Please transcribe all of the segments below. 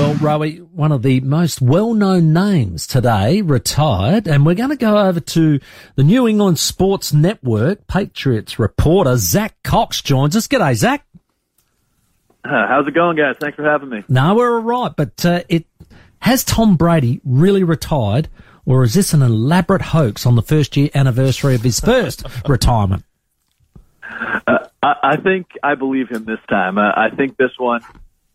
Well, Rowie, one of the most well-known names today retired, and we're going to go over to the New England Sports Network. Patriots reporter Zach Cox joins us. G'day, Zach. Uh, how's it going, guys? Thanks for having me. No, we're all right, but uh, it has Tom Brady really retired, or is this an elaborate hoax on the first year anniversary of his first retirement? Uh, I, I think I believe him this time. Uh, I think this one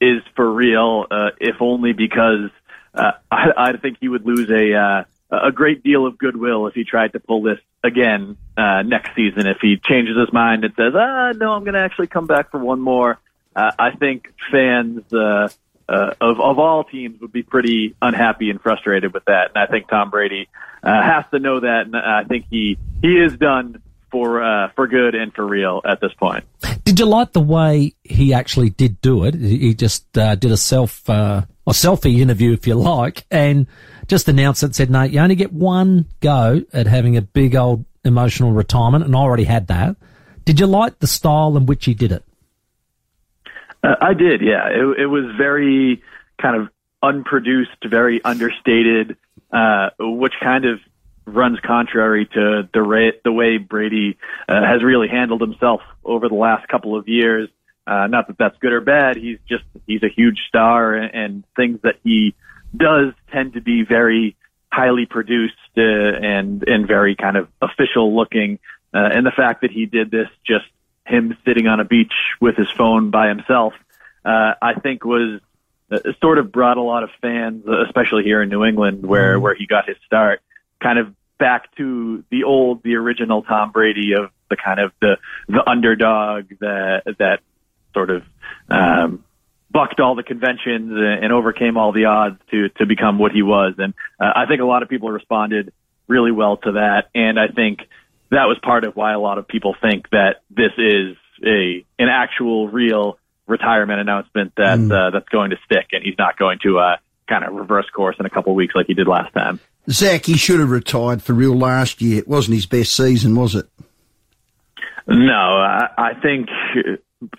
is for real, uh, if only because uh, I, I think he would lose a uh, a great deal of goodwill if he tried to pull this again uh, next season. If he changes his mind and says, "Ah, no, I'm going to actually come back for one more," uh, I think fans uh, uh, of of all teams would be pretty unhappy and frustrated with that. And I think Tom Brady uh, has to know that, and I think he he is done for uh, for good and for real at this point. Did you like the way he actually did do it? He just uh, did a self uh, a selfie interview, if you like, and just announced it. Said, "No, you only get one go at having a big old emotional retirement," and I already had that. Did you like the style in which he did it? Uh, I did, yeah. It, it was very kind of unproduced, very understated, uh, which kind of runs contrary to the ra- the way Brady uh, has really handled himself over the last couple of years. Uh, not that that's good or bad. He's just he's a huge star, and, and things that he does tend to be very highly produced uh, and and very kind of official looking. Uh, and the fact that he did this just him sitting on a beach with his phone by himself, uh, I think was uh, sort of brought a lot of fans, especially here in New England, where where he got his start, kind of back to the old, the original Tom Brady of the kind of the the underdog that that sort of um, bucked all the conventions and and overcame all the odds to to become what he was. And uh, I think a lot of people responded really well to that, and I think that was part of why a lot of people think that this is a an actual real retirement announcement that mm. uh, that's going to stick, and he's not going to uh, kind of reverse course in a couple of weeks like he did last time. Zach, he should have retired for real last year. It wasn't his best season, was it? No, I, I think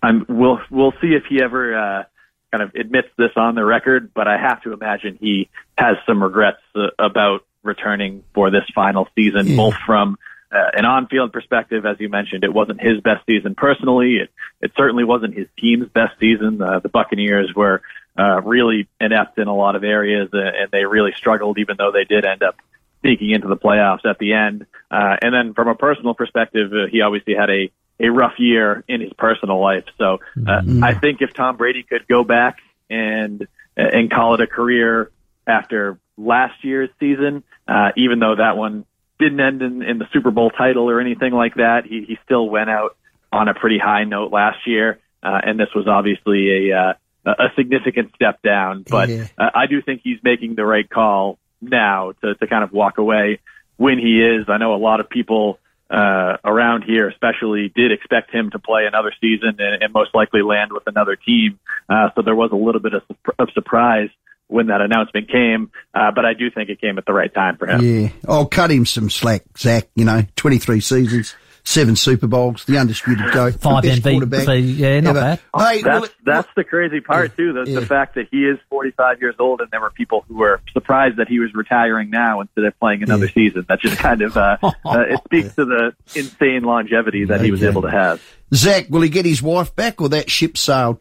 I'm, we'll we'll see if he ever uh, kind of admits this on the record. But I have to imagine he has some regrets uh, about returning for this final season, yeah. both from uh, an on-field perspective, as you mentioned, it wasn't his best season personally. It it certainly wasn't his team's best season. Uh, the Buccaneers were uh, really inept in a lot of areas, uh, and they really struggled, even though they did end up sneaking into the playoffs at the end. Uh, and then from a personal perspective, uh, he obviously had a, a rough year in his personal life. So uh, mm-hmm. I think if Tom Brady could go back and and call it a career after last year's season, uh, even though that one didn't end in, in the Super Bowl title or anything like that, he, he still went out on a pretty high note last year. Uh, and this was obviously a uh, a significant step down. But yeah. uh, I do think he's making the right call now to, to kind of walk away when he is. I know a lot of people uh, around here, especially, did expect him to play another season and, and most likely land with another team. Uh, so there was a little bit of, of surprise when that announcement came, uh, but I do think it came at the right time for him. Yeah, I'll cut him some slack, Zach. You know, 23 seasons seven Super Bowls, the undisputed GOAT, five MVP. Yeah, not ever. bad. Hey, that's, well, that's the crazy part too. The, yeah. the fact that he is 45 years old, and there were people who were surprised that he was retiring now instead of playing another yeah. season. That just kind of uh, uh, it speaks to the insane longevity that he was able to have. Zach, will he get his wife back, or that ship sailed?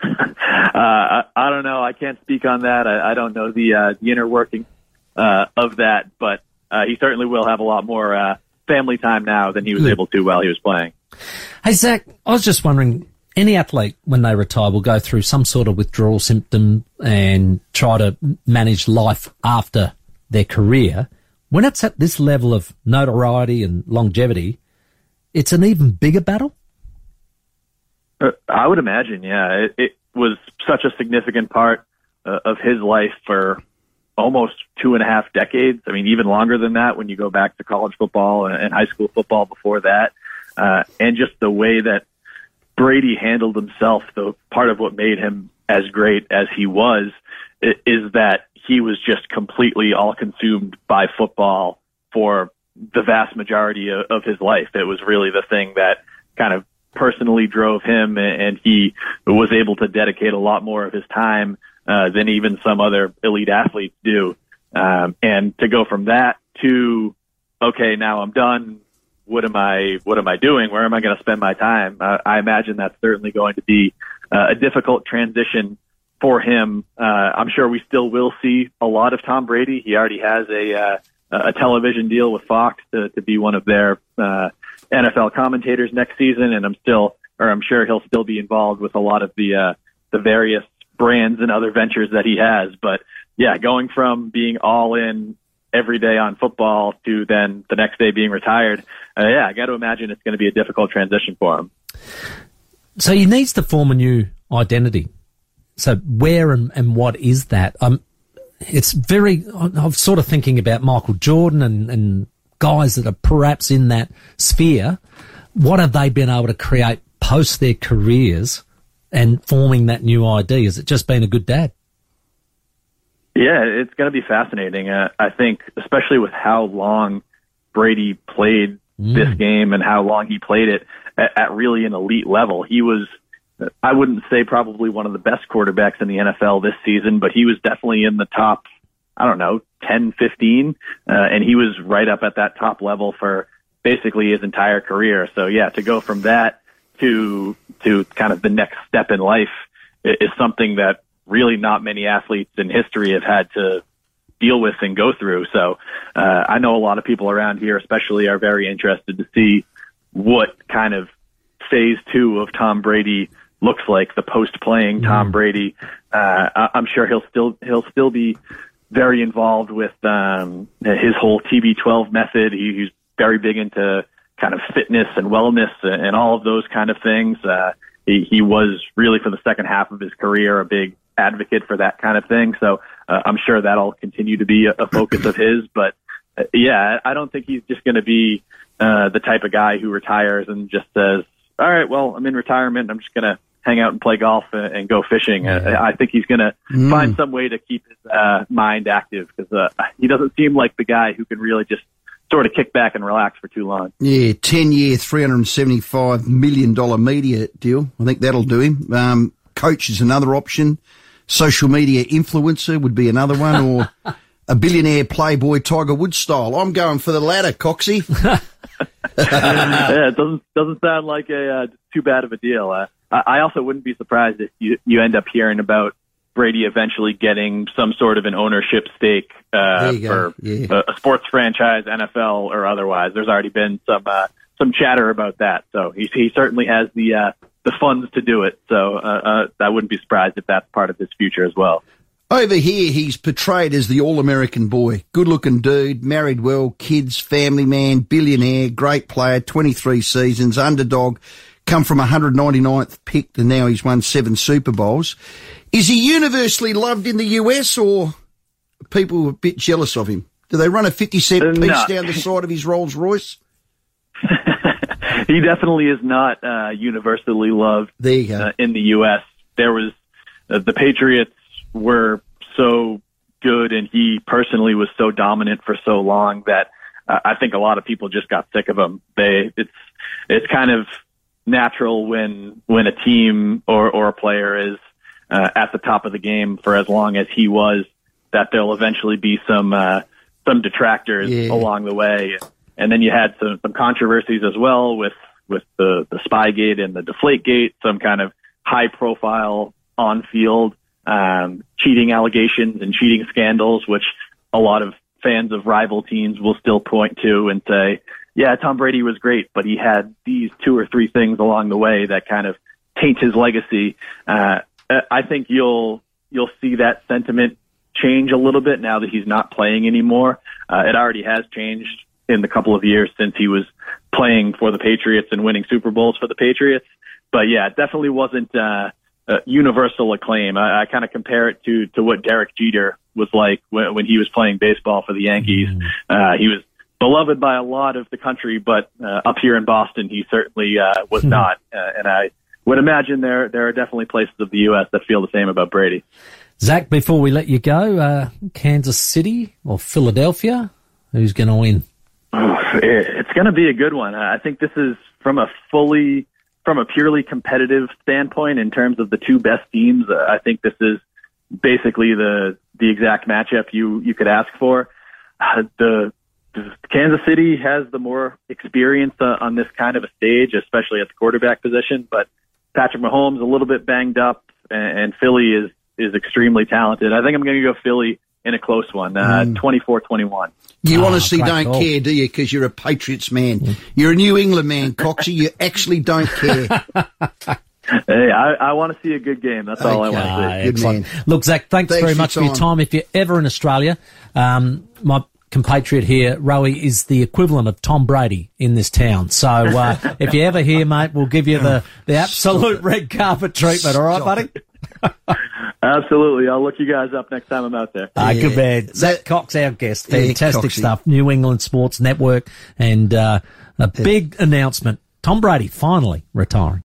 uh, I, I, don't know. I can't speak on that. I, I don't know the, uh, the inner working uh, of that, but uh, he certainly will have a lot more uh, family time now than he was able to while he was playing. Hey, Zach, I was just wondering, any athlete when they retire will go through some sort of withdrawal symptom and try to manage life after their career. When it's at this level of notoriety and longevity, it's an even bigger battle. Uh, I would imagine, yeah. It, it was such a significant part uh, of his life for almost two and a half decades. I mean, even longer than that when you go back to college football and high school football before that. Uh, and just the way that Brady handled himself, the part of what made him as great as he was is that he was just completely all consumed by football for the vast majority of, of his life. It was really the thing that kind of personally drove him and he was able to dedicate a lot more of his time uh, than even some other elite athletes do. Um, and to go from that to, okay, now I'm done. What am I, what am I doing? Where am I going to spend my time? Uh, I imagine that's certainly going to be uh, a difficult transition for him. Uh, I'm sure we still will see a lot of Tom Brady. He already has a, uh, a television deal with Fox to, to be one of their, uh, NFL commentators next season. And I'm still, or I'm sure he'll still be involved with a lot of the, uh, the various brands and other ventures that he has. But yeah, going from being all in every day on football to then the next day being retired, uh, yeah, I got to imagine it's going to be a difficult transition for him. So he needs to form a new identity. So where and, and what is that? Um, it's very, I'm sort of thinking about Michael Jordan and, and guys that are perhaps in that sphere. What have they been able to create post their careers and forming that new ID? Has it just been a good dad? Yeah, it's going to be fascinating. Uh, I think, especially with how long Brady played mm. this game and how long he played it at, at really an elite level. He was, I wouldn't say probably one of the best quarterbacks in the NFL this season, but he was definitely in the top, I don't know, 10, 15, uh, and he was right up at that top level for basically his entire career. So yeah, to go from that to to kind of the next step in life is something that really not many athletes in history have had to deal with and go through. So uh, I know a lot of people around here, especially, are very interested to see what kind of phase two of Tom Brady looks like. The post playing Tom mm-hmm. Brady. Uh, I'm sure he'll still he'll still be very involved with um, his whole TB12 method. He, he's very big into kind of fitness and wellness and all of those kind of things. Uh, he, he was really for the second half of his career a big advocate for that kind of thing. So uh, I'm sure that'll continue to be a, a focus of his. But uh, yeah, I don't think he's just going to be uh, the type of guy who retires and just says, "All right, well, I'm in retirement. I'm just going to hang out and play golf and, and go fishing." Uh, I think he's going to mm. find some way to keep his uh, mind active because uh, he doesn't seem like the guy who can really just sort of kick back and relax for too long. Yeah, 10 year, $375 million media deal. I think that'll do him. Um, coach is another option. Social media influencer would be another one, or a billionaire playboy Tiger Woods style. I'm going for the latter, Coxie. yeah, it doesn't doesn't sound like a uh, too bad of a deal. Uh, I also wouldn't be surprised if you you end up hearing about Brady eventually getting some sort of an ownership stake uh, for yeah. a, a, sports franchise, NFL or otherwise. There's already been some uh, some chatter about that, so he he certainly has the uh, the funds to do it. So uh, uh, I wouldn't be surprised if that's part of his future as well. Over here, he's portrayed as the all-American boy, good-looking dude, married well, kids, family man, billionaire, great player, 23 seasons, underdog, come from 199th pick, and now he's won seven Super Bowls. Is he universally loved in the US or people are a bit jealous of him? Do they run a 50 cent uh, piece no. down the side of his Rolls Royce? he definitely is not uh, universally loved there you go. Uh, in the U.S. There was uh, the Patriots were so good, and he personally was so dominant for so long that uh, I think a lot of people just got sick of him. They it's it's kind of natural when when a team or or a player is uh, at the top of the game for as long as he was, that there'll eventually be some uh, some detractors yeah. along the way. And then you had some some controversies as well with with the the Spygate and the Deflategate, some kind of high profile on field um, cheating allegations and cheating scandals, which a lot of fans of rival teams will still point to and say, yeah, Tom Brady was great, but he had these two or three things along the way that kind of taint his legacy. Uh, uh, I think you'll you'll see that sentiment change a little bit now that he's not playing anymore. Uh, it already has changed in the couple of years since he was playing for the Patriots and winning Super Bowls for the Patriots. But yeah, it definitely wasn't uh, uh, universal acclaim. I, I kind of compare it to to what Derek Jeter was like when, when he was playing baseball for the Yankees. Mm. Uh, he was beloved by a lot of the country, but uh, up here in Boston, he certainly uh, was mm. not. Uh, and I would imagine there there are definitely places of the U.S. that feel the same about Brady. Zach, before we let you go, uh, Kansas City or Philadelphia, who's going to win? it's going to be a good one. I think this is from a fully from a purely competitive standpoint in terms of the two best teams. I think this is basically the the exact matchup you you could ask for. Uh, the Kansas City has the more experience uh, on this kind of a stage, especially at the quarterback position. But Patrick Mahomes a little bit banged up, and, and Philly is is extremely talented. I think I'm going to go Philly in a close one, uh, mm. 24-21. You oh, honestly don't goal. care, do you? Because you're a Patriots man. Mm. You're a New England man, Coxie. You actually don't care. Hey, I, I want to see a good game. That's all I want to see. Good man. Look, Zach, thanks, thanks very much for your time. If you're ever in Australia, um, my compatriot here, Rowie, is the equivalent of Tom Brady in this town. So uh, if you're ever here, mate, we'll give you the, the absolute red carpet treatment. All right, buddy? Absolutely. I'll look you guys up next time I'm out there. Ah, yeah. good man. Zach Cox, our guest. Fantastic yeah, stuff. New England Sports Network and uh, a big announcement. Tom Brady finally retiring.